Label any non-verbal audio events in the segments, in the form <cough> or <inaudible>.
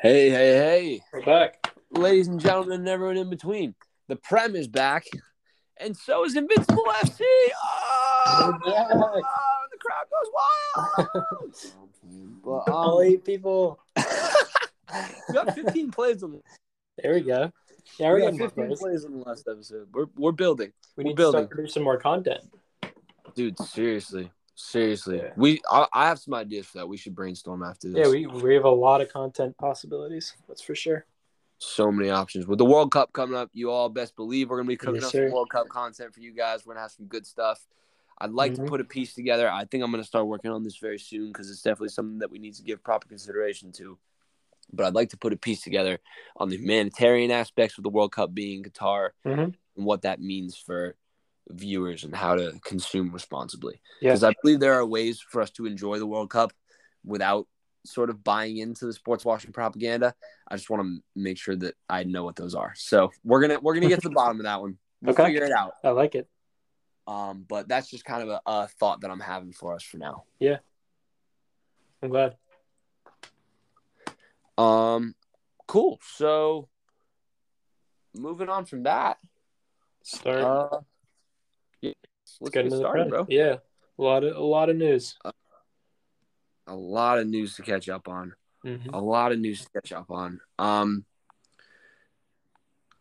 Hey, hey, hey, We're back. ladies and gentlemen, and everyone in between. The Prem is back, and so is Invincible FC. Oh, oh, the crowd goes wild. but, All eight people. <laughs> we got 15 plays on. There we go. Yeah, We got 15 plays. plays on the last episode. We're we're building, We we're need to building. start producing more content. dude. Seriously, seriously. Yeah. We I, I have some ideas for that. We should brainstorm after this. Yeah, we, we have a lot of content possibilities. That's for sure. so many options with the World Cup coming up. You all best believe we're gonna be cooking Yes, up sir. some World Cup content for you guys. We're gonna have some good stuff. I'd like Mhm. to put a piece together. I think I'm gonna start working on this very soon because it's definitely something that we need to give proper consideration to. But I'd like to put a piece together on the humanitarian aspects of the World Cup being in Qatar Mhm. and what that means for viewers and how to consume responsibly. Yeah. Because I believe there are ways for us to enjoy the World Cup without sort of buying into the sports washing propaganda. I just want to make sure that I know what those are. So we're gonna we're gonna get to the bottom of that one. We'll Okay. figure it out. I like it. Um, but that's just kind of a, a thought that I'm having for us for now. Yeah, I'm glad. Um, cool. So moving on from that, Start. uh, yeah, let's get get started, bro. Yeah, a lot of a lot of news. A lot of news to catch up on. Mhm. a lot of news to catch up on. Um,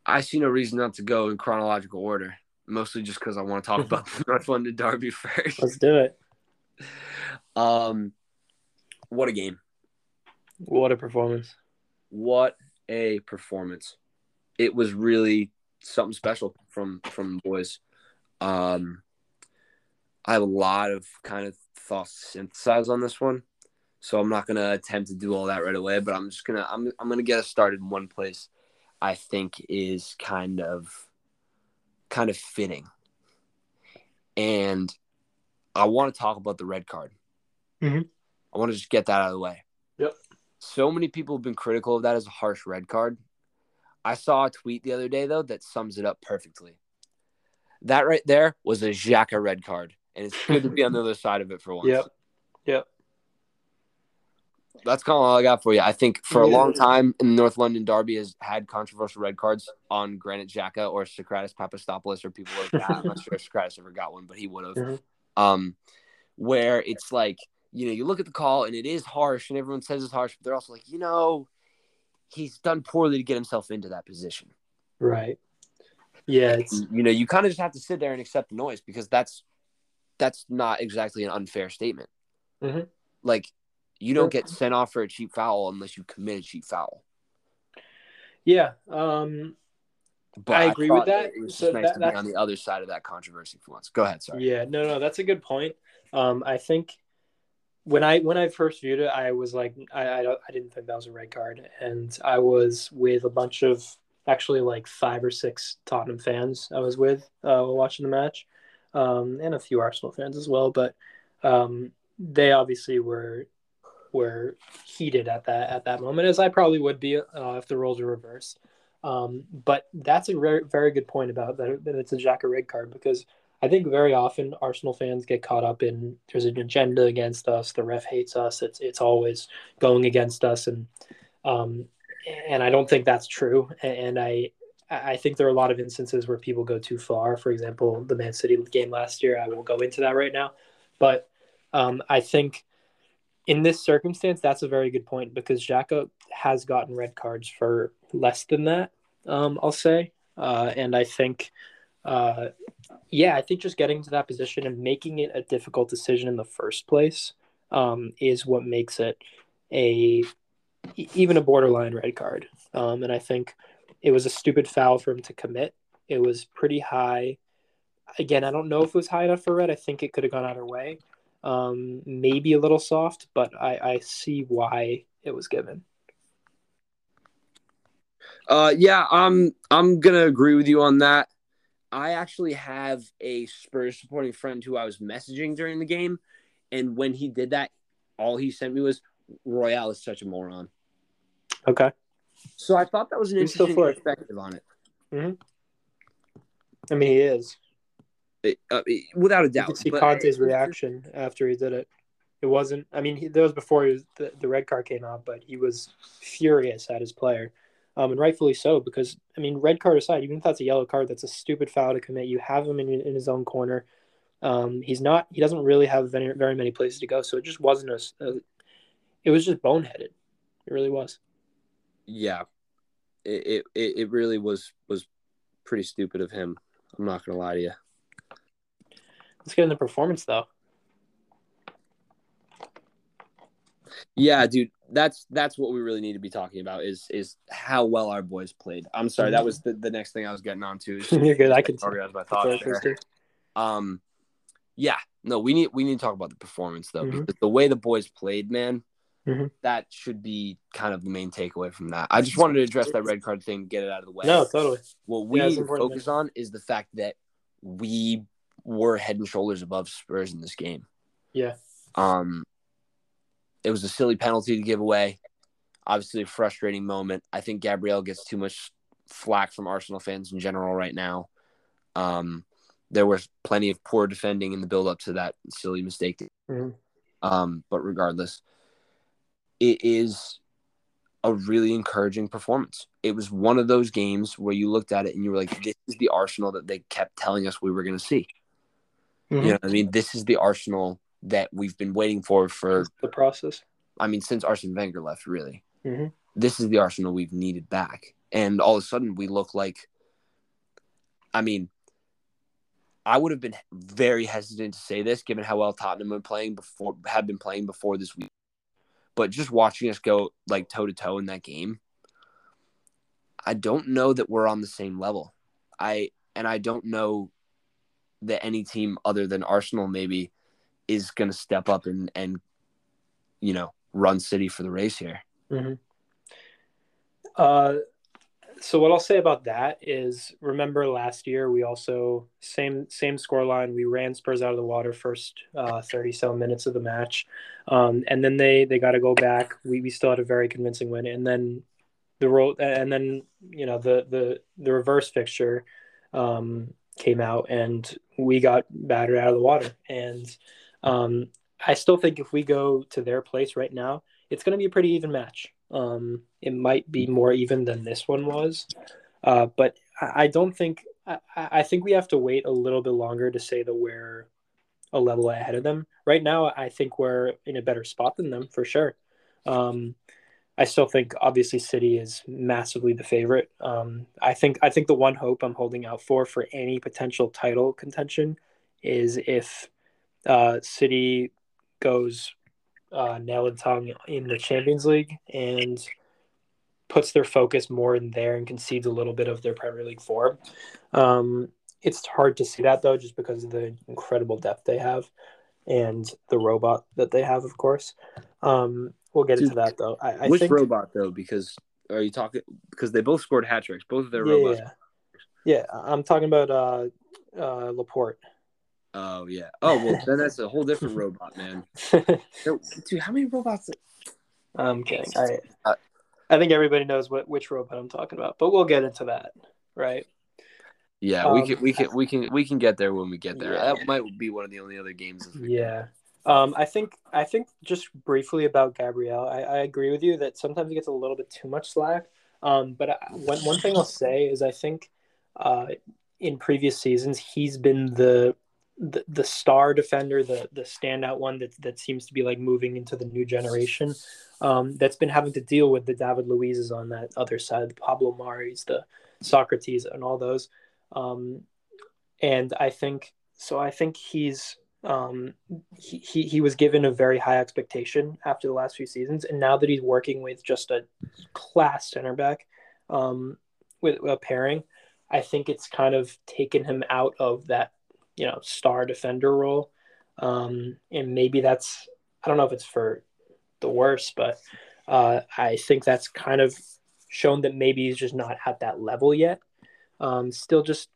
I see no reason not to go in chronological order, mostly just because I want to talk <laughs> about the <laughs> North London Derby first. Let's do it. Um, what a game! What a performance. What a performance! It was really something special from from boys. Um, I have a lot of kind of thoughts to synthesize on this one, so I'm not gonna attempt to do all that right away. But I'm just gonna I'm I'm gonna get us started in one place. I think is kind of kind of fitting, and I want to talk about the red card. Mhm. I want to just get that out of the way. Yep. So many people have been critical of that as a harsh red card. I saw a tweet the other day though that sums it up perfectly. That right there was a Xhaka red card, and it's good to be on the other side of it for once. Yep. Yep. That's kind of all I got for you. I think for a Yeah. long time in the North London Derby has had controversial red cards on Granit Xhaka or Sokratis Papastathopoulos or people like that. I'm not sure if <laughs> Sokratis ever got one, but he would have. Mhm. Um, where it's like, you know, you look at the call and it is harsh and everyone says it's harsh, but they're also like, you know, he's done poorly to get himself into that position. Right. Yeah, it's You know, you kind of just have to sit there and accept the noise because that's that's not exactly an unfair statement. Mhm. Like, you don't get sent off for a cheap foul unless you commit a cheap foul. yeah. Um, But I agree with that. It was just So nice that- to be on the other side of that controversy for once. Go ahead, sorry. Yeah, no, no, that's a good point. Um, I think when I when I first viewed it, I was like, I I, don't, I didn't think that was a red card, and I was with a bunch of actually like five or six Tottenham fans. I was with uh, watching the match, um, and a few Arsenal fans as well. But um, they obviously were were heated at that at that moment, as I probably would be uh, if the roles were reversed. Um, but that's a very very good point about that, that it's a Xhaka red card because I think very often Arsenal fans get caught up in there's an agenda against us. The ref hates us. It's it's always going against us, and um, and I don't think that's true. And I I think there are a lot of instances where people go too far. For example, the Man City game last year. I won't go into that right now, but um, I think in this circumstance, that's a very good point because Xhaka has gotten red cards for less than that. Um, I'll say, uh, and I think. Uh, yeah, I think just getting to that position and making it a difficult decision in the first place um, is what makes it a even a borderline red card. Um, and I think it was a stupid foul for him to commit. It was pretty high. Again, I don't know if it was high enough for red. I think it could have gone either way. Um, maybe a little soft, but I, I see why it was given. Uh, yeah, I'm I'm gonna agree with you on that. I actually have a Spurs supporting friend who I was messaging during the game, and when he did that, all he sent me was Royal is such a moron. Okay. So I thought that was an He's still interesting perspective on it. I mean, he is. It- uh, it- without a You doubt. could see Conte's reaction after he did it. It wasn't. I mean, he, that was before he was, the the red card came out, but he was furious at his player, um, and rightfully so because I mean, red card aside, even if that's a yellow card, that's a stupid foul to commit. You have him in in his own corner. Um, he's not. He doesn't really have very, very many places to go, so it just wasn't a. a it was just boneheaded. It really was. Yeah, it, it it really was was pretty stupid of him. I'm not gonna lie to you. Let's get into performance though. Yeah, dude, that's that's what we really need to be talking about is is how well our boys played. I'm sorry, that was the, the next thing I was getting on to. <laughs> You're good. I can organize my thoughts there. Um, yeah, no, we need we need to talk about the performance though mm-hmm. because the way the boys played, man, mm-hmm. that should be kind of the main takeaway from that. I just wanted to address that red card thing, get it out of the way. No, totally. What we yeah, focus on is the fact that we were head and shoulders above Spurs in this game. Yeah. Um, it was a silly penalty to give away. Obviously, a frustrating moment. I think Gabriel gets too much flack from Arsenal fans in general right now. Um, there was plenty of poor defending in the build up to that silly mistake. Mm-hmm. Um, but regardless, it is a really encouraging performance. It was one of those games where you looked at it and you were like, this is the Arsenal that they kept telling us we were going to see. Mm-hmm. You know, I mean, this is the Arsenal that we've been waiting for for the process. I mean, since Arsene Wenger left, really. Mm-hmm. This is the Arsenal we've needed back, and all of a sudden we look like. I mean, I would have been very hesitant to say this, given how well Tottenham been playing before, had been playing before this week. But just watching us go like toe to toe in that game, I don't know that we're on the same level. I and I don't know that any team other than Arsenal maybe is going to step up and and you know run City for the race here. Mm-hmm. Uh, so what I'll say about that is, remember last year we also same same score line. We ran Spurs out of the water first uh, thirty seven minutes of the match, um, and then they they got to go back. We we still had a very convincing win, and then the role and then you know the the the reverse fixture um, came out, and we got battered out of the water, and um, I still think if we go to their place right now, it's going to be a pretty even match. Um, it might be more even than this one was, uh, but I, don't think. I, I think we have to wait a little bit longer to say that we're a level ahead of them. Right now, I think we're in a better spot than them for sure. Um, I still think obviously City is massively the favorite. Um, I think I think the one hope I'm holding out for for any potential title contention is if uh, City goes uh, nail and tongue in the Champions League and puts their focus more in there and concedes a little bit of their Premier League form. Um, it's hard to see that though, just because of the incredible depth they have and the robot that they have, of course. Um, we'll get Dude, into that though. I, I which think, robot though? Because are you talking? Because they both scored hat tricks. Both of their yeah, robots. Yeah. yeah, I'm talking about uh, uh, Laporte. Oh yeah. Oh well, then that's a whole different robot, man. <laughs> dude, how many robots? I'm kidding. I uh, I think everybody knows what which robot I'm talking about, but we'll get into that, right? Yeah, um, we can we can we can we can get there when we get there. Yeah. That might be one of the only other games. Yeah. Um, I think I think just briefly about Gabriel, I, I agree with you that sometimes he gets a little bit too much slack. Um, but I, one one thing I'll say is I think uh, in previous seasons he's been the the, the star defender, the the standout one that that seems to be like moving into the new generation, um, that's been having to deal with the David Luiz's on that other side, the Pablo Mari's, the Sokratis, and all those. Um, and I think so. I think he's um, he, he he was given a very high expectation after the last few seasons, and now that he's working with just a class center back um, with a pairing, I think it's kind of taken him out of that you know star defender role, um, and maybe that's I don't know if it's for the worst, but uh, I think that's kind of shown that maybe he's just not at that level yet. Um, still, just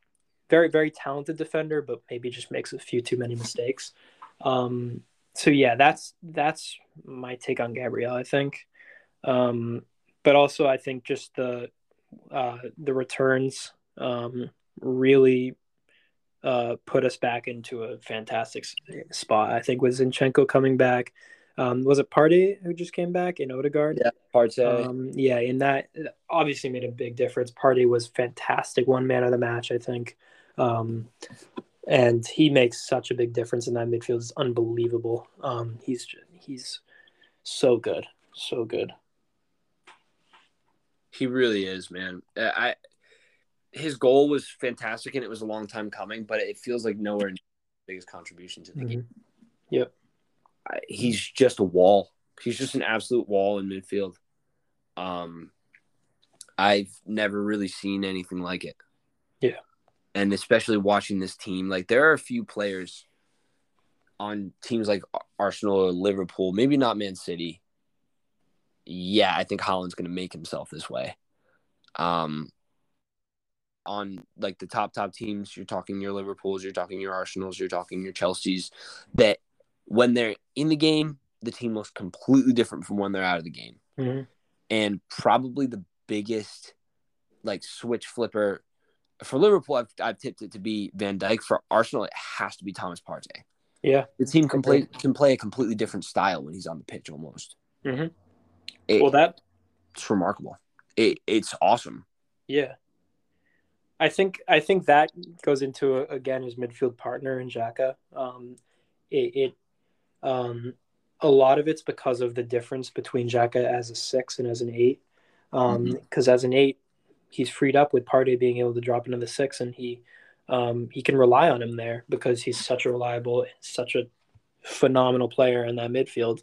very very talented defender, but maybe just makes a few too many mistakes. Um, so yeah, that's that's my take on Gabriel. I think, um, but also I think just the uh, the returns um, really uh, put us back into a fantastic spot. I think with Zinchenko coming back, um, was it Partey who just came back in Odegaard? Yeah, Partey. Um, yeah, and that obviously made a big difference. Partey was fantastic, one man of the match, I think. Um, and he makes such a big difference in that midfield. It's unbelievable. Um, he's he's so good, so good. He really is, man. I his goal was fantastic, and it was a long time coming, but it feels like nowhere near the biggest contribution to the mm-hmm. game. Yep, I, he's just a wall. He's just an absolute wall in midfield. Um, I've never really seen anything like it. Yeah, and especially watching this team, like there are a few players on teams like Arsenal or Liverpool, maybe not Man City. Yeah, I think Haaland's going to make himself this way. Um, on like the top top teams, you're talking your Liverpools, you're talking your Arsenals, you're talking your Chelseas. That when they're in the game, the team looks completely different from when they're out of the game. Mm-hmm. And probably the biggest like switch flipper for Liverpool, I've, I've tipped it to be Van Dijk For Arsenal, it has to be Thomas Partey. Yeah, the team can play can play a completely different style when he's on the pitch, almost. Mm-hmm. It, well, that it's remarkable. It it's awesome. Yeah, I think I think that goes into again his midfield partner in Xhaka. Um, it, it um, a lot of it's because of the difference between Xhaka as a six and as an eight. Because um, mm-hmm. as an eight, he's freed up with Partey being able to drop into the six, and he um, he can rely on him there because he's such a reliable, such a phenomenal player in that midfield.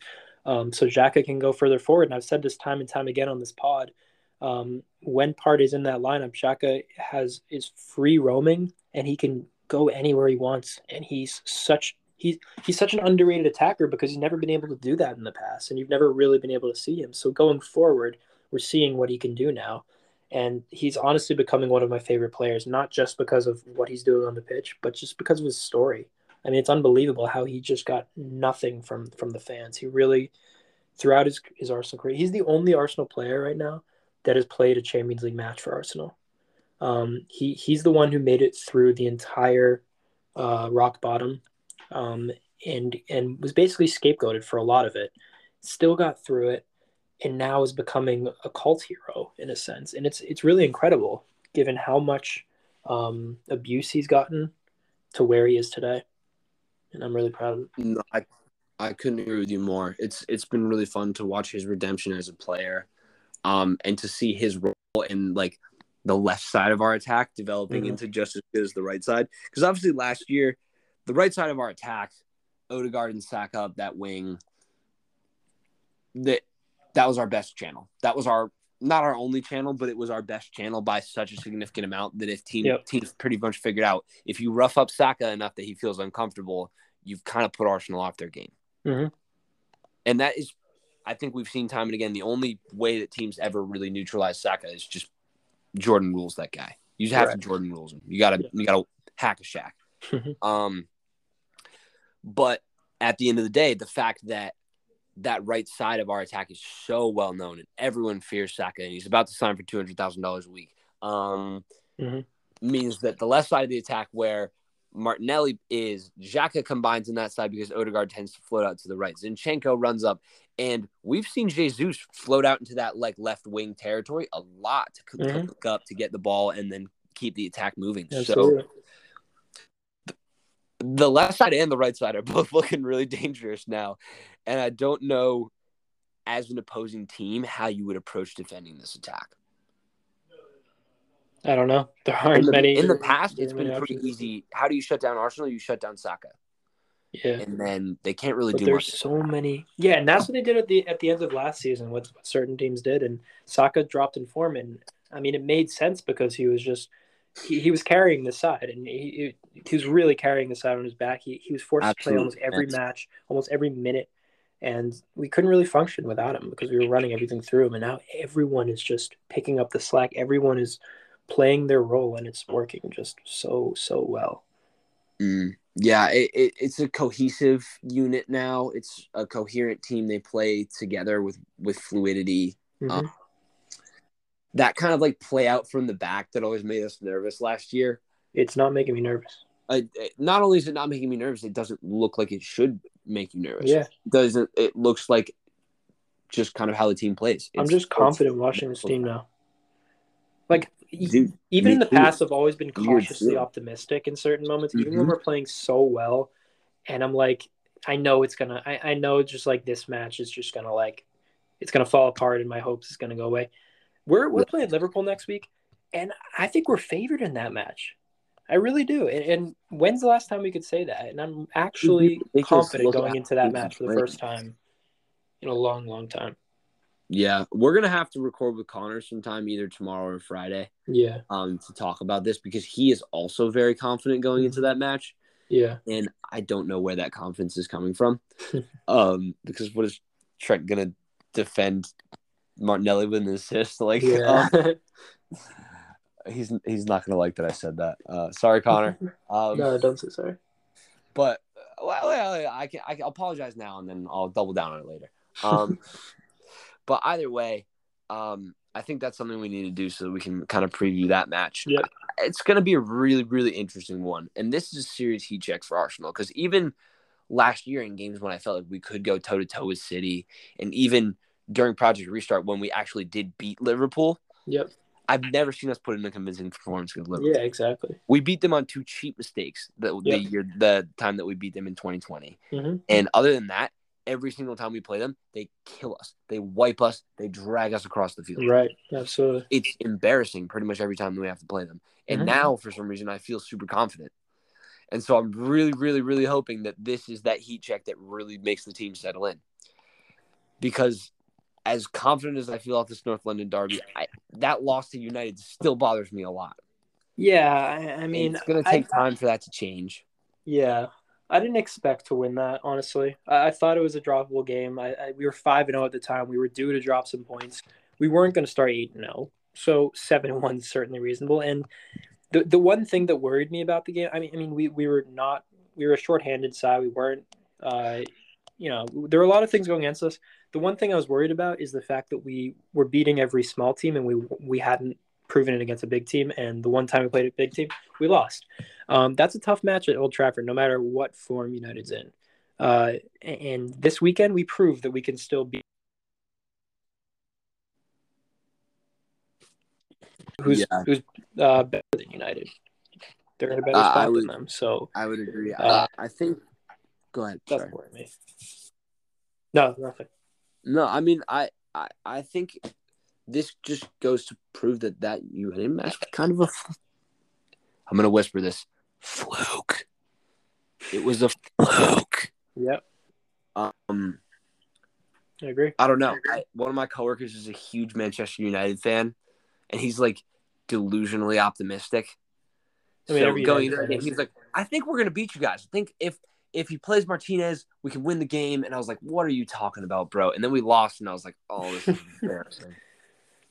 Um, so Xhaka can go further forward, and I've said this time and time again on this pod. Um, when is in that lineup, Xhaka has is free roaming, and he can go anywhere he wants, and he's such he's he's such an underrated attacker because he's never been able to do that in the past, and you've never really been able to see him. So going forward, we're seeing what he can do now and he's honestly becoming one of my favorite players, not just because of what he's doing on the pitch, but just because of his story. I mean, it's unbelievable how he just got nothing from from the fans. He really, throughout his his Arsenal career, he's the only Arsenal player right now that has played a Champions League match for Arsenal. Um, he he's the one who made it through the entire uh, rock bottom, um, and and was basically scapegoated for a lot of it. Still got through it and now is becoming a cult hero in a sense. And it's it's really incredible given how much um, abuse he's gotten to where he is today. And i'm really proud of him. No, I, I couldn't agree with you more. It's it's been really fun to watch his redemption as a player um, and to see his role in like the left side of our attack developing mm-hmm. into just as good as the right side because obviously last year the right side of our attack Odegaard and Saka that wing that that was our best channel. That was our not our only channel, but it was our best channel by such a significant amount that if team yep. teams pretty much figured out if you rough up Saka enough that he feels uncomfortable, you've kind of put Arsenal off their game. Mm-hmm. And that is, I think we've seen time and again, the only way that teams ever really neutralize Saka is just Jordan rules that guy. You have right. to Jordan rules him. You gotta you gotta hack a shack. <laughs> um, but at the end of the day, the fact that that right side of our attack is so well known, and everyone fears Saka, and he's about to sign for two hundred thousand dollars a week. Um, mm-hmm. Means that the left side of the attack, where Martinelli is, Xhaka combines in that side because Odegaard tends to float out to the right. Zinchenko runs up, and we've seen Jesus float out into that like left wing territory a lot to mm-hmm. look up to get the ball and then keep the attack moving. Absolutely. So the left side and the right side are <laughs> both looking really dangerous now. And I don't know, as an opposing team, how you would approach defending this attack. I don't know. There aren't in the, many. In the past, it's been pretty options. easy. How do you shut down Arsenal? You shut down Saka. Yeah, and then they can't really but do. There's much. so many. Yeah, and that's what they did at the at the end of last season. What, what certain teams did, and Saka dropped in form, and I mean, it made sense because he was just he, he was carrying the side, and he, he was really carrying the side on his back. He, he was forced Absolutely. to play almost every match, almost every minute, and we couldn't really function without him because we were running everything through him. And now everyone is just picking up the slack. Everyone is playing their role, and it's working just so so well. Mm, yeah, it, it, it's a cohesive unit now. It's a coherent team. They play together with with fluidity. Mm-hmm. Um, that kind of like play out from the back that always made us nervous last year. It's not making me nervous. I, not only is it not making me nervous, it doesn't look like it should make you nervous. Yeah. It doesn't it looks like just kind of how the team plays. I'm just confident watching this team now. Like Dude, even in the too. past, I've always been cautiously optimistic in certain moments, even when Mhm. we're playing so well. And I'm like, I know it's gonna. I, I know just like this match is just gonna like, it's gonna fall apart, and my hopes is gonna go away. We're we're playing Liverpool next week, and I think we're favored in that match. I really do. And, and when's the last time we could say that? And I'm actually confident going into that match for the first time in a long, long time. Yeah, we're gonna have to record with Connor sometime, either tomorrow or Friday, Yeah, um, to talk about this because he is also very confident going into that match, yeah. and I don't know where that confidence is coming from. <laughs> um, because what is Trent gonna defend Martinelli with an assist? <laughs> Like, Yeah. um, <laughs> he's he's not gonna like that I said that. Uh, sorry, Connor. Um, no, don't say sorry. but well, well, I can I can apologize now and then I'll double down on it later. Um, but either way, um, I think that's something we need to do so that we can kind of preview that match. Yep. It's going to be a really really interesting one, and this is a serious heat check for Arsenal because even last year in games when I felt like we could go toe to toe with City, and even during Project Restart when we actually did beat Liverpool. Yep. I've never seen us put in a convincing performance against Liverpool. Yeah, exactly. We beat them on two cheap mistakes the, the year the time that we beat them in 2020. hmm And other than that, every single time we play them, they kill us. They wipe us. They drag us across the field. Right. Absolutely. It's embarrassing pretty much every time that we have to play them. And Mhm. now, for some reason, I feel super confident. And so I'm really, really, really hoping that this is that heat check that really makes the team settle in. Because as confident as I feel off this North London derby, I, that loss to United still bothers me a lot. Yeah, I, I mean, it's going to I- take time for that to change. Yeah, I didn't expect to win that. Honestly, I, I thought it was a droppable game. I, I we were five and zero at the time. We were due to drop some points. We weren't going to start eight and zero, so seven and one certainly reasonable. And the the one thing that worried me about the game, I mean, I mean, we we were not we were a shorthanded side. We weren't, uh, you know, there were a lot of things going against us. The one thing I was worried about is the fact that we were beating every small team and we we hadn't proven it against a big team. And the one time we played a big team, we lost. Um, that's a tough match at Old Trafford, no matter what form United's in. Uh, and this weekend, we proved that we can still be. Who's Yeah. who's uh, better than United? They're in a better Uh, spot would- than them, so I would agree. Uh, Uh, I think. Go ahead. Doesn't worry me. No, nothing. No, I mean, I, I, I think this just goes to prove that that United match was kind of a. I'm gonna whisper this fluke. It was a fluke. Yep, Um, I agree. I don't know. I, one of my coworkers is a huge Manchester United fan, and he's like delusionally optimistic. I mean, so going United into the fan game, is. he's like, "I think we're gonna beat you guys. I think if if he plays Martinez, we can win the game." And I was like, "What are you talking about, bro?" And then we lost, and I was like, "Oh, this is <laughs> embarrassing."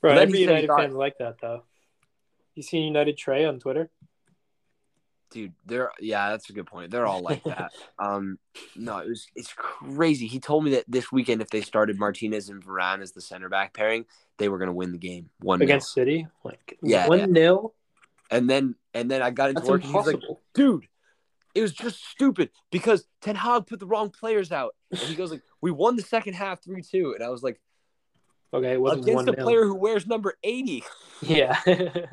Bro, then every United fan like that though. You seen United Trey on Twitter? Dude, they're yeah, that's a good point. They're all like that. <laughs> um, no, it was it's crazy. He told me that this weekend, if they started Martinez and Varane as the center back pairing, they were gonna win the game one against City, like Yeah, one yeah. nil. And then and then I got into That's work, and he's like, dude, it was just stupid because Ten Hag put the wrong players out. And he goes like, we won the second half three two, and I was like, okay, it wasn't against a player who wears number eighty. <laughs> Yeah, <laughs>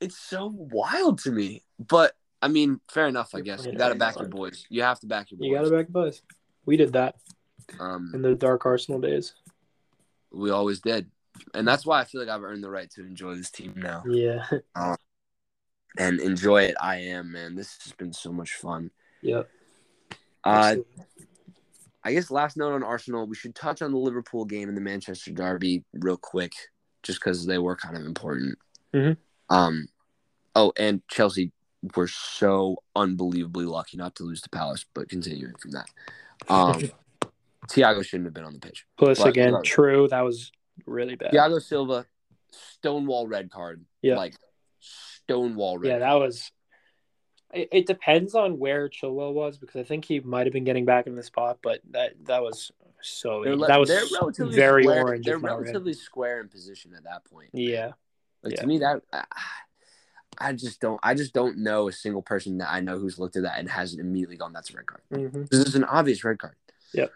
It's so wild to me. But I mean, fair enough, I guess. You got to back your boys. You have to back your boys. you got to back boys. We did that Um, in the dark Arsenal days. we always did, and that's why I feel like I've earned the right to enjoy this team now Yeah, <laughs> and enjoy it. I am, man. This has been so much fun. yep. Uh, I guess last note on Arsenal, we should touch on the Liverpool game and the Manchester Derby real quick, just because they were kind of important. Mhm. Um, oh, and Chelsea were so unbelievably lucky not to lose to Palace, but continuing from that, um, <laughs> Thiago shouldn't have been on the pitch. Plus, again, true. That was really bad. Thiago Silva, stonewall red card. Yeah. like stonewall red. Yeah, that was. It, it depends on where Chilwell was because I think he might have been getting back in the spot, but that that was so They're, that was they're relatively very square, orange. They're relatively square in position at that point. Yeah, Like Yeah. to me, that uh, I just don't. I just don't know a single person that I know who's looked at that and hasn't immediately gone, "That's a red card." hmm This is an obvious red card. Yep.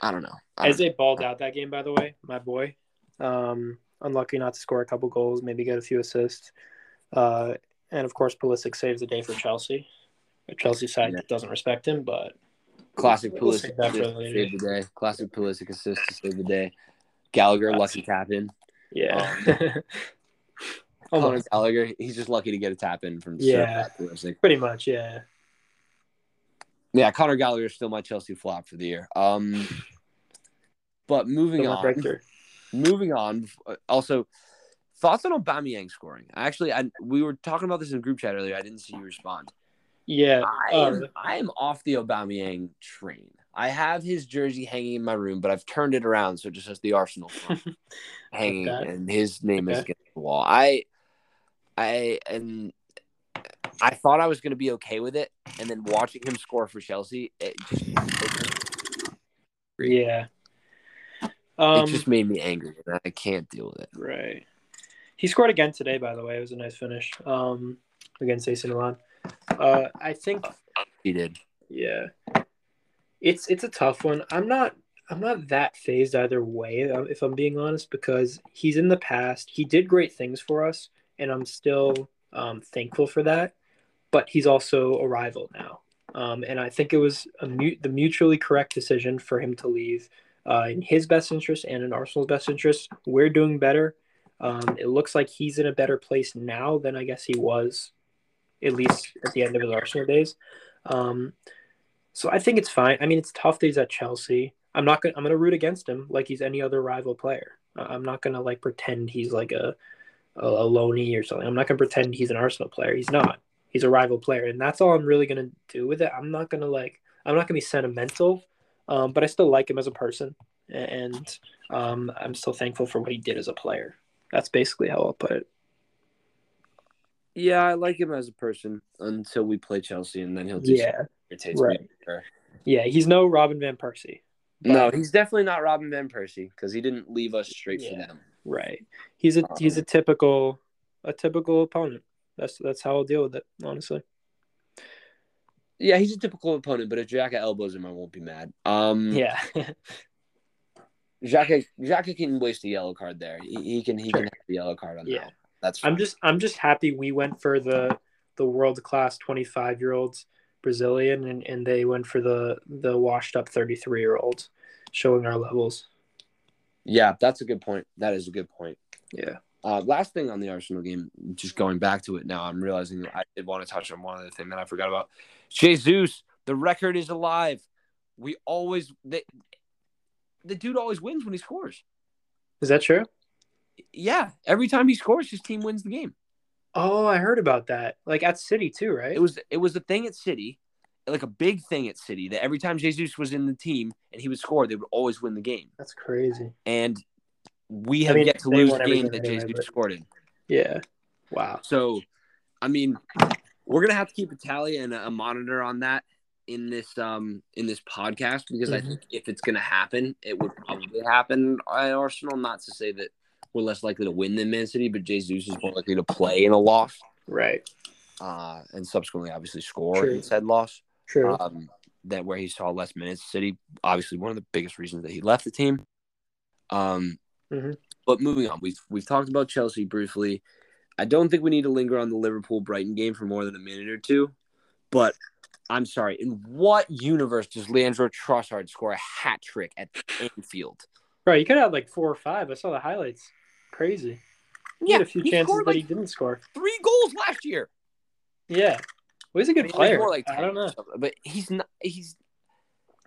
I don't know. I don't- Isaiah balled out that game, by the way, my boy. Um, unlucky not to score a couple goals, maybe get a few assists. Uh, and of course, Pulisic saves the day for Chelsea. A Chelsea side Yeah. doesn't respect him, but Classic We'll Pulisic save that for assist to save the day. Classic Pulisic assist to save the day. Gallagher Classic. lucky tap in. yeah. <laughs> Conor Almost. Gallagher, he's just lucky to get a tap in from Yeah. Pulisic. Pretty much, yeah. Yeah, Conor Gallagher is still my Chelsea flop for the year. Um, but moving on, moving on. Also, thoughts on Aubameyang scoring? Actually, I we were talking about this in group chat earlier. I didn't see you respond. Yeah. I uh, am, I am off the Aubameyang train. I have his jersey hanging in my room, but I've turned it around so it just has the Arsenal <laughs> hanging, Okay. and his name is Okay. against the wall. I, I, and I thought I was going to be okay with it, and then watching him score for Chelsea, it just, it, yeah. Um, it just made me angry, and I can't deal with it. Right. He scored again today, by the way. It was a nice finish um, against AC Milan. Uh, I think, He did. yeah, it's it's a tough one. I'm not I'm not that fazed either way, uh, if I'm being honest, because he's in the past. He did great things for us, and I'm still um, thankful for that. But he's also a rival now, um, and I think it was a mu- the mutually correct decision for him to leave uh, in his best interest and in Arsenal's best interest. We're doing better. Um, it looks like he's in a better place now than I guess he was, at least at the end of his Arsenal days. Um, so I think it's fine. I mean, it's tough that he's at Chelsea. I'm not gonna. I'm gonna root against him like he's any other rival player. I'm not gonna like pretend he's like a a, a loney or something. I'm not gonna pretend he's an Arsenal player. He's not. He's a rival player, and that's all I'm really gonna do with it. I'm not gonna like. I'm not gonna be sentimental, um, but I still like him as a person, and um, I'm still thankful for what he did as a player. That's basically how I'll put it. Yeah, I like him as a person until we play Chelsea, and then he'll just Yeah, irritates right. me. Yeah. He's no Robin van Persie. No, he's definitely not Robin van Persie because he didn't leave us straight for them. Right. He's a he's a typical a typical opponent. That's that's how I'll deal with it, honestly. Yeah, he's a typical opponent, but if Xhaka elbows him, I won't be mad. Um, Yeah. <laughs> Xhaka, Xhaka can waste a yellow card there. He, he can he Sure. can have the yellow card on Yeah. that. That's fine. I'm just I'm just happy we went for the the world class 25 year olds Brazilian and, and they went for the the washed up 33 year olds showing our levels. yeah, that's a good point. That is a good point. Yeah. Uh, last thing on the Arsenal game, just going back to it now, I'm realizing I did want to touch on one other thing that I forgot about. Jesus, the record is alive. We always the, the dude always wins when he scores. Is that true? Yeah, every time he scores, his team wins the game. Oh, I heard about that. Like at City too, right? It was it was a thing at City, like a big thing at City that every time Jesus was in the team and he would score, they would always win the game. That's crazy. And we I have mean, yet to lose a game that anyway, Jesus but- scored in. Yeah. Wow. So, I mean, we're gonna have to keep a tally and a monitor on that in this um in this podcast because I Mhm. think if it's gonna happen, it would probably happen at Arsenal. Not to say that we're less likely to win than Man City, but Jesus is more likely to play in a loss, Right. uh, and subsequently obviously score True. in said loss. True. Um, that where he saw less minutes. City, obviously, one of the biggest reasons that he left the team. Um, Mhm. but moving on, we've we've talked about Chelsea briefly. I don't think we need to linger on the Liverpool Brighton game for more than a minute or two. But I'm sorry, in what universe does Leandro Trossard score a hat trick at Anfield? right. You could have like four or five. I saw the highlights. Crazy. He had a few chances that like he didn't score. three goals last year. Yeah. Well, he's a good mean, player. like I 10 don't know. but he's not. He's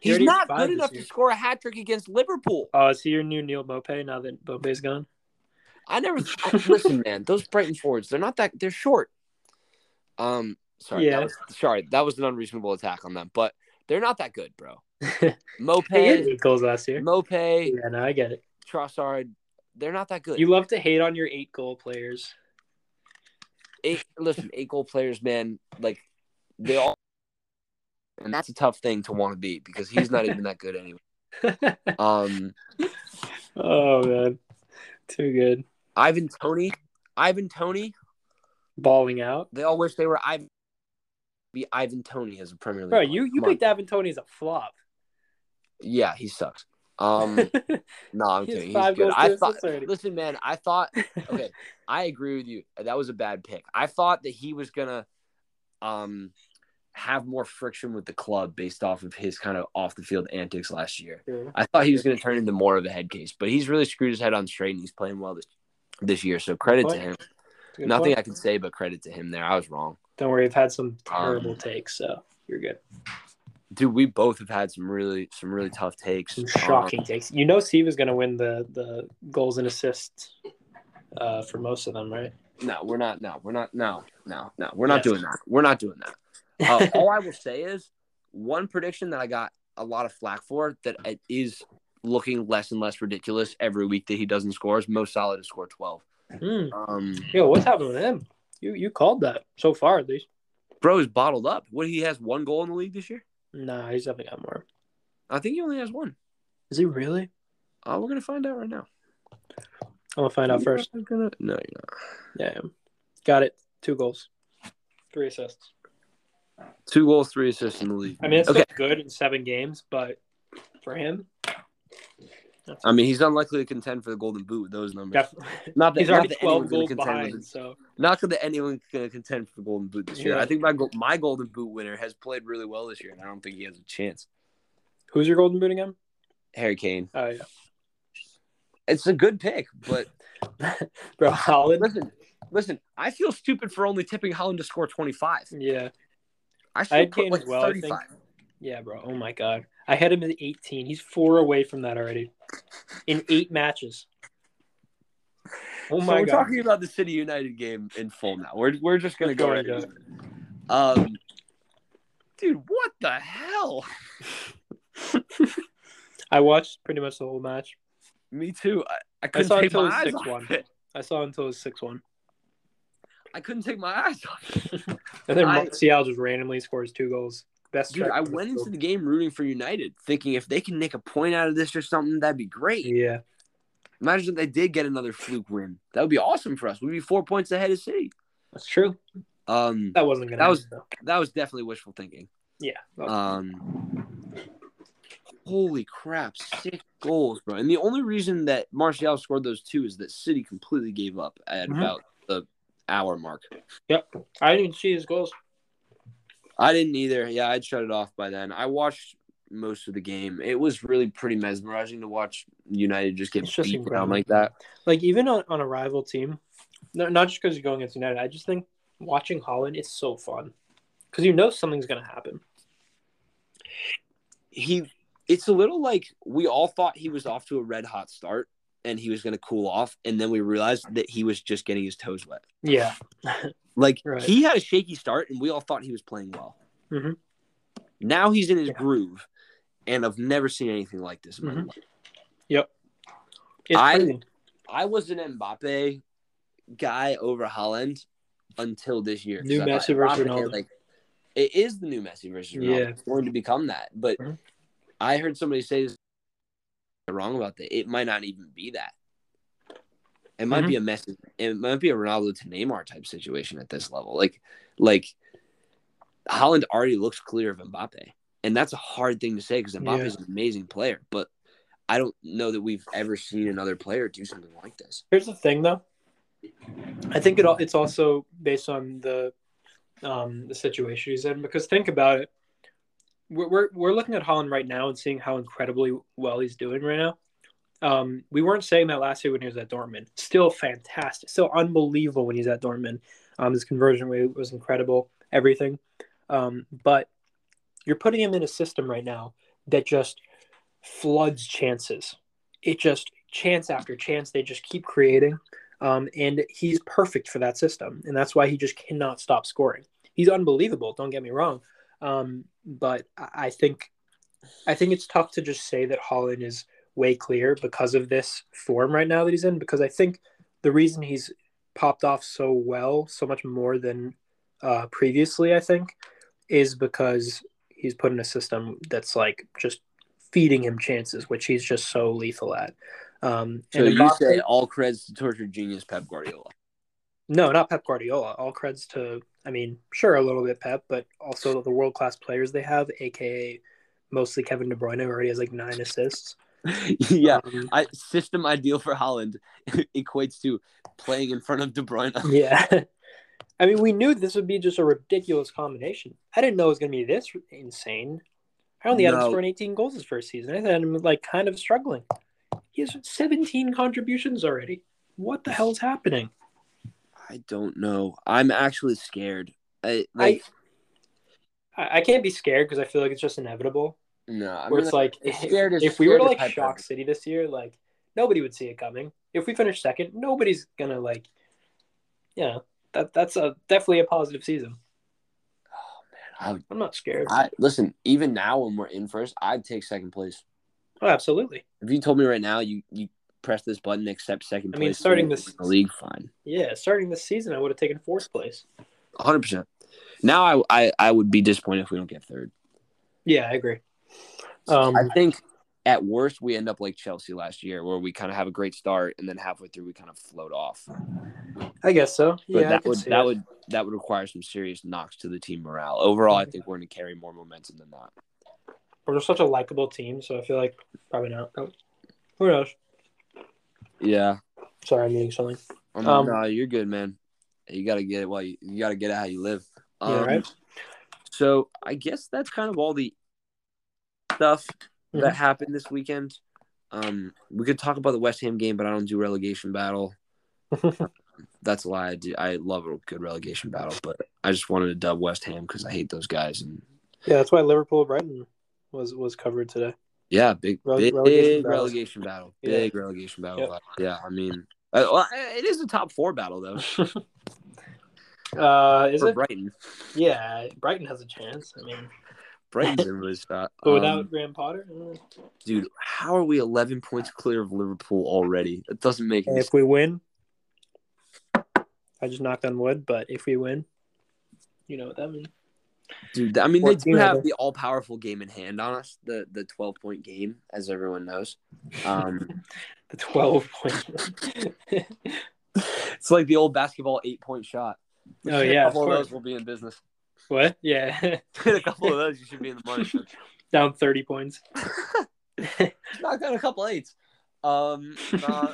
He he's not good enough year. to score a hat trick against Liverpool. Oh, is he your new Neal Maupay now that Maupay's gone? I never I, <laughs> listen, man. Those Brighton forwards, they're not that. They're short. Um, sorry, Yeah. that was, sorry, that was an unreasonable attack on them, but they're not that good, bro. <laughs> Maupay, goals last year. Maupay, Yeah, no, I get it. Trossard, they're not that good. You love to hate on your eight goal players. eight, listen, eight goal players, man. Like they all, and that's a tough thing to want to beat because he's not even that good anyway. <laughs> Um, oh man, too good. Ivan Toney, Ivan Toney, balling out. They all wish they were Ivan. Be Ivan Toney as a Premier League. Bro, player. you you Come on. picked Ivan Toney as a flop. Yeah, he sucks. <laughs> Um, no, I'm He has kidding. He's good. I thought. Listen, man, I thought. <laughs> Okay, I agree with you. That was a bad pick. I thought that he was gonna, um, have more friction with the club based off of his kind of off the field antics last year. Yeah. I thought he was gonna turn into more of a head case, but he's really screwed his head on straight, and he's playing well this this year. So credit to him. Nothing point. I can say but credit to him there. I was wrong. Don't worry, I've had some terrible Um, takes, so you're good. Dude, we both have had some really some really tough takes. Some Um, shocking takes. You know, Steve is going to win the the goals and assists uh, for most of them, right? no, we're not. No, we're not. No, no, no. We're not Yes. doing that. We're not doing that. Uh, <laughs> all I will say is one prediction that I got a lot of flack for that it is looking less and less ridiculous every week that he doesn't score is Mo Salah to score 12. Hmm. Um, Yo, what's happening with him? You you called that so far, at least. bro is bottled up. What he has one goal in the league this year? Nah, he's definitely got more. I think he only has one. Is he really? Uh, we're gonna find out right now. I'm gonna find out first. Gonna- No, you're not. Yeah, yeah. got it. Two goals, three assists. Two goals, three assists in the league. I mean, it's Okay. good in seven games, but for him, that's I mean, he's unlikely to contend for the Golden Boot with those numbers. definitely. <laughs> Not that He's already not that 12 gonna goals behind, so Not that anyone's going to contend for the Golden Boot this year. Yeah. I think my my Golden Boot winner has played really well this year, and I don't think he has a chance. who's your golden boot again? Harry Kane. Oh yeah, It's a good pick, but <laughs> bro, Haaland. listen, listen. I feel stupid for only tipping Haaland to score twenty five. Yeah, I I had Kane like as well, I think. yeah, bro. Oh my god, I had him at 18. He's four away from that already in eight matches. Oh so my we're god. talking about the City United game in full now. We're we're just gonna go go right into. Um, dude, what the hell? <laughs> I watched pretty much the whole match. Me too. I, I I couldn't saw take until my eyes off 6-1. it. I saw until it was six one, I couldn't take my eyes off it. and then I- Martial just randomly scores two goals. Best. Dude, I went into the game rooting for United, thinking if they can nick a point out of this or something, that'd be great. Yeah, Imagine if they did get another fluke win. That would be awesome for us. We'd be four points ahead of City. that's true. Um, That wasn't gonna. That was- happen, that was definitely wishful thinking. yeah. Um, holy crap, six goals, bro! And the only reason that Martial scored those two is that City completely gave up at Mhm. about the hour mark. Yep. I didn't see his goals. I didn't either. Yeah, I'd shut it off by then. I watched most of the game. It was really pretty mesmerizing to watch United just get It's beat incredible. like that. Like even on, on a rival team, no, not just because you're going against United. I just think watching Haaland is so fun because you know something's gonna happen. he it's a little like we all thought he was off to a red hot start and he was going to cool off and then we realized that he was just getting his toes wet Yeah, <laughs> like Right. he had a shaky start and we all thought he was playing well Mhm. now he's in his Yeah. groove and i've never seen anything like this in my Mhm. life. it's I- crazy. i was an mbappe guy over Haaland until this year New Messi versus Ronaldo. like it is the new messi versus Ronaldo. Yeah. it's going to become that but Mhm. i heard somebody say this wrong about that. It might not even be that. It might Mhm. be a mess. It might be a Ronaldo to Neymar type situation at this level. Like, like Haaland already looks clear of Mbappe, and that's a hard thing to say because Mbappe is an amazing player. But I don't know that we've ever seen another player do something like this. Here's the thing, though. I think it all, it's also based on the um, the situation he's in. Because think about it, we're, we're we're looking at Haaland right now and seeing how incredibly well he's doing right now. Um, we weren't saying that last year when he was at Dortmund. Still fantastic, still unbelievable when he's at Dortmund. Um, his conversion rate was incredible, everything. Um, but you're putting him in a system right now that just floods chances. It just chance after chance they just keep creating. Um, and he's perfect for that system, and that's why he just cannot stop scoring. He's unbelievable. Don't get me wrong, um, but I think I think it's tough to just say that Haaland is way clear because of this form right now that he's in. Because I think the reason he's popped off so well, so much more than uh, previously, I think, is because he's put in a system that's like just feeding him chances, which he's just so lethal at. Um, So and you Mbappe- say all credits to tortured genius Pep Guardiola. No, not Pep Guardiola. All creds to, I mean, sure, a little bit Pep, but also the world class players they have, aka mostly Kevin De Bruyne, who already has like nine assists. <laughs> yeah, Um, I, system ideal for Haaland <laughs> equates to playing in front of De Bruyne. <laughs> yeah. I mean, we knew this would be just a ridiculous combination. I didn't know it was going to be this insane. I only had him No. scoring 18 goals his first season. I had him like kind of struggling. He has 17 contributions already. What the hell's happening? I don't know. I'm actually scared. I like I, I can't be scared because I feel like it's just inevitable. no. I where mean, it's like it's if, scared is- if we were to like shock. City this year, like nobody would see it coming. If we finish second, nobody's gonna like, yeah, that that's a definitely a positive season. Oh, I, would- I'm not scared. I listen. Even now, when we're in first, I'd take second place. oh, absolutely. If you told me right now, you you press this button, accept second I place. mean, starting this- the league, fine, Yeah, starting this season, I would have taken fourth place. hundred percent. Now, I, I I would be disappointed if we don't get third. Yeah, I agree. Um, I think at worst we end up like Chelsea last year, where we kind of have a great start and then halfway through we kind of float off. I guess so. But Yeah, that would that it. would that would require some serious knocks to the team morale. Overall, I think we're going to carry more momentum than that. We're just such a likable team, so I feel like probably not. Oh, Who knows? Yeah. Sorry, I'm eating something. Um, Um, no, you're good, man. You got to get it. Well, you, you got to get it how you live. Um, Yeah, right. So I guess that's kind of all the stuff Mhm. that happened this weekend. Um, we could talk about the West Ham game, but I don't do relegation battle. <laughs> That's a lie. I do. I love a good relegation battle, but I just wanted to dub West Ham because I hate those guys. And Yeah, that's why Liverpool Brighton was was covered today. Yeah, big, Rele- big relegation battle. relegation battle. Yeah. Big relegation battle. Yep. Yeah, I mean, uh, well, it is a top four battle though <laughs> Uh, is for it? Brighton. Yeah, Brighton has a chance. I mean, <laughs> Brighton's in really spot. <laughs> but Um, without Graham Potter, uh, dude, how are we 11 points clear of Liverpool already? That doesn't make any if we win, I just knocked on wood. But if we win, you know what that means. Dude, I mean, they do have the all powerful game in hand on us, the the 12 point game, as everyone knows. Um, <laughs> The twelve point. <laughs> it's like the old basketball eight point shot. Oh, yeah, a couple of course. those will be in business. what? Yeah, <laughs> a couple of those, you should be in the money. down thirty points. Knock down a couple eights. Um, uh,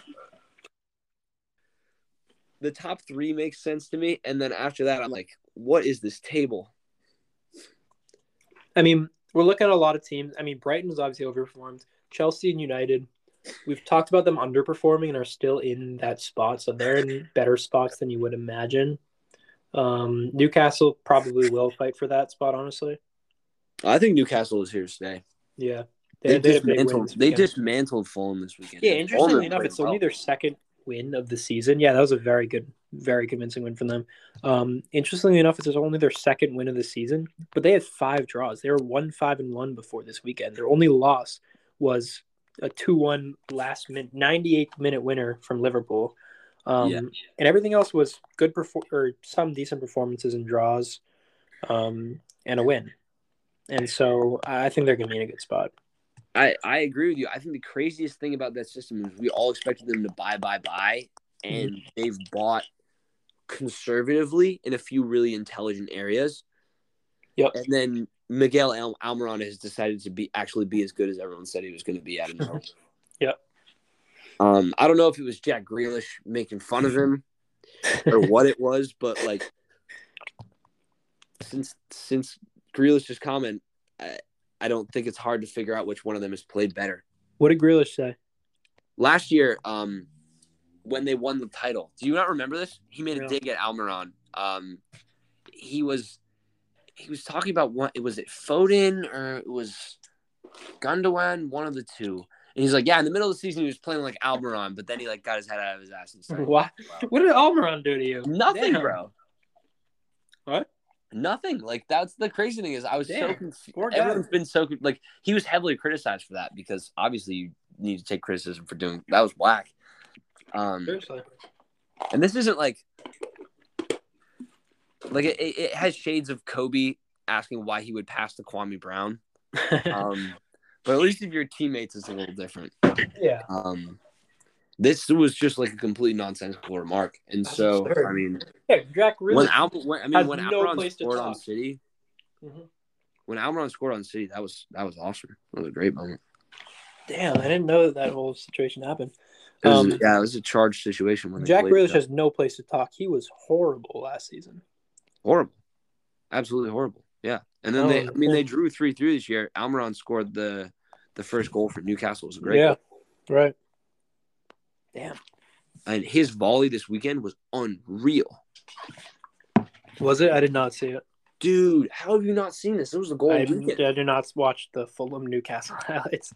the top three makes sense to me, and then after that, I'm like, what is this table? I mean, we're looking at a lot of teams. I mean, Brighton is obviously overperformed. Chelsea and United, we've talked about them underperforming and are still in that spot. So they're in better spots than you would imagine. Um, Newcastle probably will fight for that spot, honestly. I think Newcastle is here to stay. Yeah. They, they had a big win dismantled. They dismantled Fulham this weekend. Yeah, Fulham interestingly enough, played it's only their second win of the season. Yeah, that was a very good, very convincing win from them. Um, interestingly enough, it's only their second win of the season, but they had five draws. They were one five and one before this weekend. Their only loss was a two one last minute, ninety eighth minute winner from Liverpool. Um, Yeah. and everything else was good perfor- or some decent performances and draws, um, and a win. And so I think they're going to be in a good spot. I, I agree with you. I think the craziest thing about that system is we all expected them to buy, buy, buy, and Mm-hmm. they've bought conservatively in a few really intelligent areas. Yep. And then Miguel Al- Almiron has decided to be actually be as good as everyone said he was going to be at. <laughs> Yep. Um, I don't know if it was Jack Grealish making fun of him or what it was, but like since since Grealish's comment, I, I don't think it's hard to figure out which one of them has played better. What did Grealish say? Last year, um, when they won the title, do you not remember this? He made a dig at Almiron. Um, he was he was talking about what it was it Foden or it was Gundogan, one of the two. And he's like, yeah, in the middle of the season he was playing like Almiron, but then he like got his head out of his ass and started. What? What did Almiron do to you? Nothing, Damn. bro. What? Nothing. Like that's the crazy thing is I was so confused. Everyone's been so like he was heavily criticized for that because obviously you need to take criticism for doing that was whack. Um, Seriously. and this isn't like like it, it has shades of Kobe asking why he would pass to Kwame Brown. <laughs> Um, but at least if your teammates is a little different. yeah. Um, This was just like a complete nonsensical remark, and That's so absurd. I mean, Yeah, Jack really. when Al, when, I mean, when no Almiron scored on. City, Mhm. when Almiron scored on City, that was that was awesome. That was a great moment. Damn, I didn't know that, that whole situation happened. It was, Um, yeah, it was a charged situation when Jack Grealish has no place to talk. He was horrible last season. horrible, absolutely horrible. Yeah, and then Oh, they, I mean, they drew three three this year. Almiron scored the the first goal for Newcastle. It was a great. yeah, goal. right. Damn. and his volley this weekend was unreal. Was it? I did not see it. Dude, how have you not seen this? It was a goal. I, the. I did not watch the Fulham Newcastle <laughs> highlights.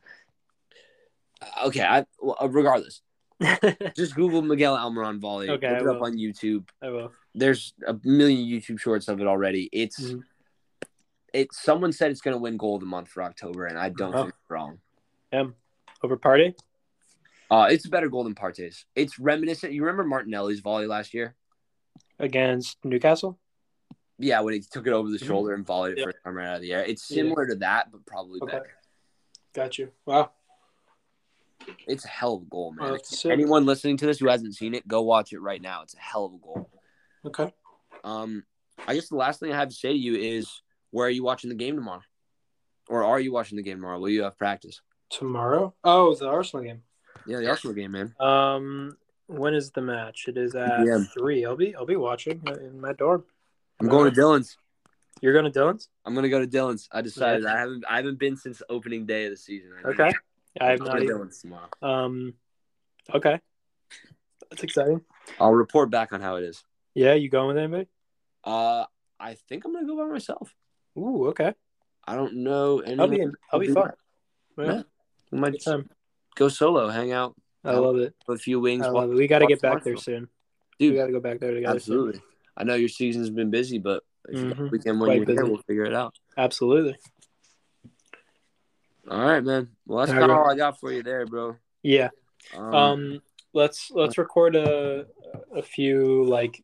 Okay, I uh, regardless, <laughs> just Google Miguel Almiron volley. Okay, Look I it up on YouTube. I will. There's a million YouTube shorts of it already. It's Mhm. it. Someone said it's going to win goal of the month for October, and I don't Oh. think it's wrong. M over party. Uh, it's a better goal than Partey's. It's reminiscent. You remember Martinelli's volley last year? against Newcastle. Yeah, when he took it over the Mhm. shoulder and volleyed it Yeah. first time right out of the air. It's Yeah. similar to that, but probably Okay. better. Got you. Wow. It's a hell of a goal, man. If that's sick. Anyone listening to this who hasn't seen it, go watch it right now. It's a hell of a goal. Okay. Um, I guess the last thing I have to say to you is, where are you watching the game tomorrow? Or are you watching the game tomorrow? Will you have practice? Tomorrow. Oh, the Arsenal game. Yeah, the Arsenal game, man. Um, when is the match? It is at Yeah. three. I'll be I'll be watching in my dorm. I'm going to Dylan's. You're going to Dylan's? I'm gonna go to Dylan's. I decided I haven't I haven't been since opening day of the season. I Okay. I have I'm not even. Um, okay. That's exciting. I'll report back on how it is. Yeah, you going with anybody? Uh, I think I'm gonna go by myself. Ooh, okay. I don't know I'll be anyone. I'll be fun. Yeah, Yeah. We might time. go solo, hang out, I love it. put a few wings. I love it. We got to get back there soon. We dude. got to go back there together. soon. Absolutely. I know your season's been busy, but if you a Mhm. weekend when Quite you're here, we'll figure it out. Absolutely. All right, man. Well, that's All kind of all I got for you there, bro. Yeah. Um, Um, let's let's record a a few like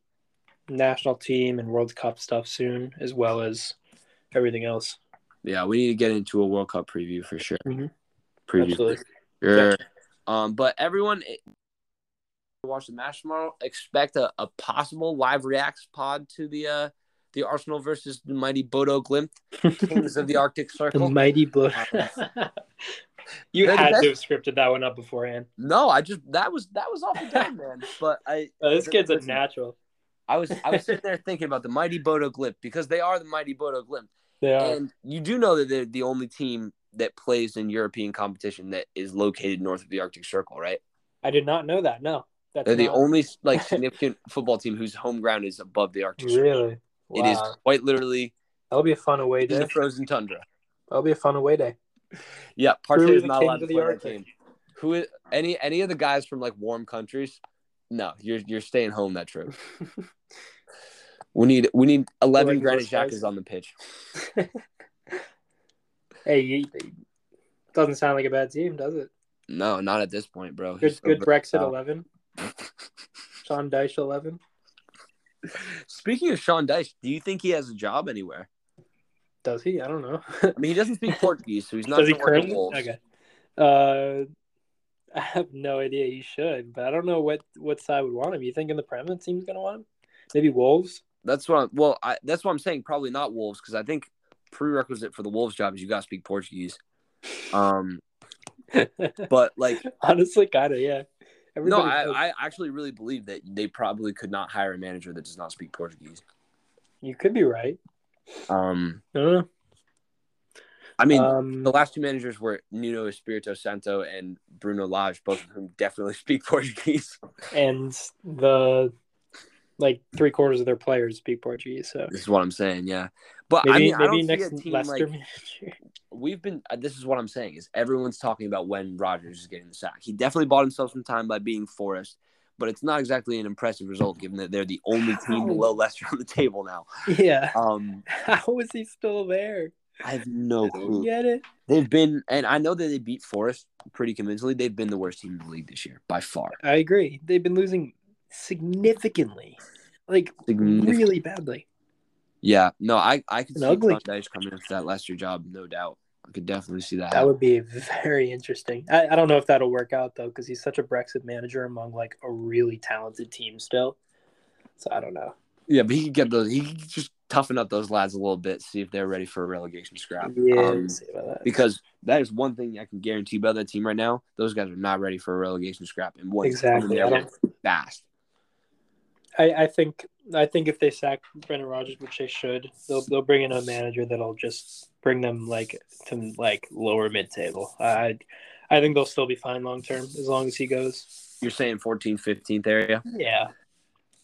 national team and World Cup stuff soon, as well as everything else. yeah, we need to get into a World Cup preview for sure. Mhm. Preview. Absolutely. Sure. Um, but everyone eh, watch the match tomorrow. Expect a, a possible live reacts pod to the uh the Arsenal versus the mighty Bodo Glimt, Kings of the <laughs> Arctic Circle. The Circle. mighty blow. <laughs> you had to have scripted that one up beforehand. No, I just that was that was off the dome, man. But I Uh, <laughs> this kid's a natural. I was I was sitting there thinking about the mighty Bodo Glimt because they are the mighty Bodo Glimt. They are. And you do know that they're the only team that plays in European competition that is located north of the Arctic Circle, right? I did not know that. No, that's They're the only like significant football team whose home ground is above the Arctic Circle. Really. It is quite literally That'll be a fun away in day. the frozen tundra. That'll be a fun away day. Yeah, Partey is not allowed to the play that game. Who is, any any of the guys from like warm countries? No, you're you're staying home that trip. <laughs> We need we need eleven Like Granit those on the pitch. <laughs> Hey, you, doesn't sound like a bad team, does it? No, not at this point, bro. Good, He's so good Brexit eleven. <laughs> Sean Dyche eleven. Speaking of Sean Dyche, do you think he has a job anywhere? Does he? I don't know. I mean, he doesn't speak <laughs> Portuguese, so he's not. Does he gonna work at currently? Wolves. Okay. Uh, <laughs> I have no idea. He should, but I don't know what what side would want him. You think in the Premier team's gonna want him? Maybe Wolves. That's what. I'm, well, I, that's what I'm saying. Probably not Wolves because I think prerequisite for the Wolves job is you got to speak Portuguese. Um, <laughs> but like, Honestly, kind of, yeah. No, I. I actually really believe that they probably could not hire a manager that does not speak Portuguese. you could be right. Um, I don't know. I mean, um, the last two managers were Nuno Espirito Santo and Bruno Lage, both of whom definitely <laughs> speak Portuguese. and the like three quarters of their players speak Portuguese. So This is what I'm saying. Yeah, but maybe I mean, I maybe don't see next a team Leicester like manager. We've been. uh, This is what I'm saying is everyone's talking about when Rodgers is getting the sack. He definitely bought himself some time by being Forest, but it's not exactly an impressive result given that they're the only <laughs> team below Leicester on the table now. Yeah. Um, <laughs> How is he still there? I have no clue. get it. They've been, and I know that they beat Forest pretty convincingly. They've been the worst team in the league this year by far. I agree. They've been losing significantly, like Significant- really badly. Yeah, no, I I could And see ugly. Sean coming in for that Leicester job, no doubt. I could definitely see that. That would be very interesting. I, I don't know if that'll work out though, because he's such a Brexit manager among like a really talented team still. So I don't know. Yeah, but he could get those. He could just toughen up those lads a little bit, see if they're ready for a relegation scrap. Yeah, Um, that. because that is one thing I can guarantee about that team right now. Those guys are not ready for a relegation scrap, and what Exactly. I fast. I, I think I think if they sack Brendan Rodgers, which they should, they'll they'll bring in a manager that'll just bring them like to like lower mid table. I I think they'll still be fine long term as long as he goes. You're saying 14th, 15th area? Yeah,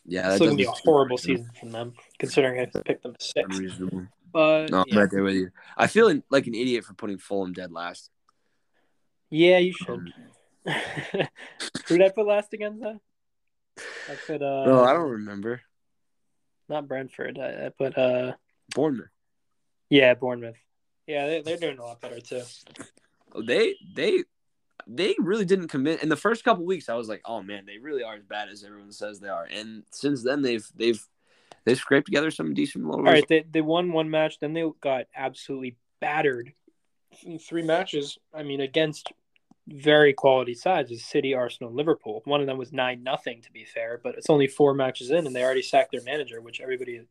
Yeah, that it's going to be a horrible season from them, considering I picked them six. Unreasonable. But No, I'm yeah. right there with you. I feel in- like an idiot for putting Fulham dead last. yeah, you should. Um, <laughs> Who did I put last against that? I put uh no, I don't remember. not Brentford. I, I put uh Bournemouth. yeah Bournemouth. Yeah, they, they're doing a lot better too. They they they really didn't commit in the first couple weeks. I was like, oh man, they really are as bad as everyone says they are. And since then, they've they've they've scraped together some decent little. All right, they they won one match, then they got absolutely battered in three matches. I mean, against very quality sides, is City, Arsenal, and Liverpool. One of them was nine nothing, to be fair, but it's only four matches in, and they already sacked their manager, which everybody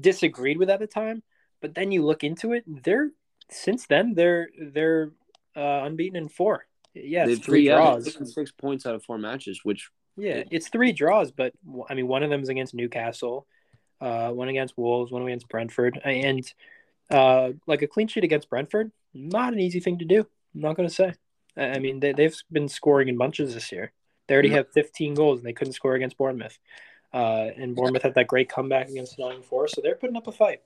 disagreed with at the time. But then you look into it, they're since then they're they're uh, unbeaten in four. Yeah, it's three draws. six points out of four matches, which Yeah, it's three draws, but I mean, one of them is against Newcastle, uh, one against Wolves, one against Brentford, and uh, like a clean sheet against Brentford, not an easy thing to do. I'm not going to say. I I mean, they, they've been scoring in bunches this year. They already Yeah. have 15 goals, and they couldn't score against Bournemouth. Uh, and Bournemouth had that great comeback against Nottingham Forest, so they're putting up a fight.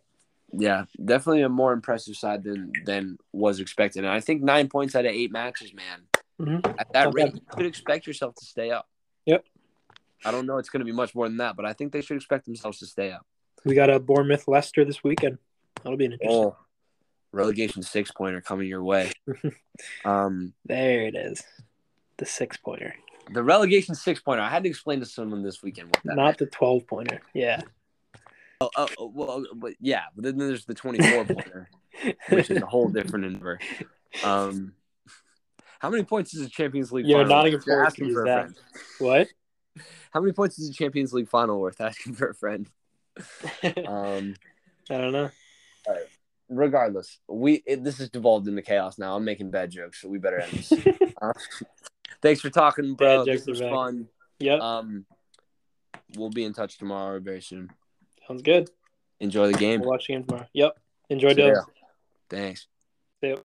Yeah, definitely a more impressive side than than was expected. And I think nine points out of eight matches, man. Mhm. At that Not rate, bad. you could expect yourself to stay up. Yep. I don't know. It's going to be much more than that, but I think they should expect themselves to stay up. We got a Bournemouth Leicester this weekend. That'll be an interesting. Oh, relegation six pointer coming your way. <laughs> um, There it is, the six pointer, the relegation six pointer. I had to explain to someone this weekend what that. not meant. the 12 pointer. Yeah. Oh, oh, oh, well, but yeah, but then there's the twenty four pointer, which is a whole different number. Um, how many points is a Champions League? Yo, final Nottingham worth? You're asking for a that. friend. what? How many points is a Champions League final worth? <laughs> Asking for a friend. <laughs> Um, I don't know. regardless, we it, this has devolved into chaos now. I'm making bad jokes, so we better end this. <laughs> Uh, thanks for talking, bro. Bad jokes are was back. fun. Yep, Um, we'll be in touch tomorrow very soon. Sounds good. Enjoy the game. We'll watch the game tomorrow. Yep. Enjoy. Dubs. Thanks. See ya.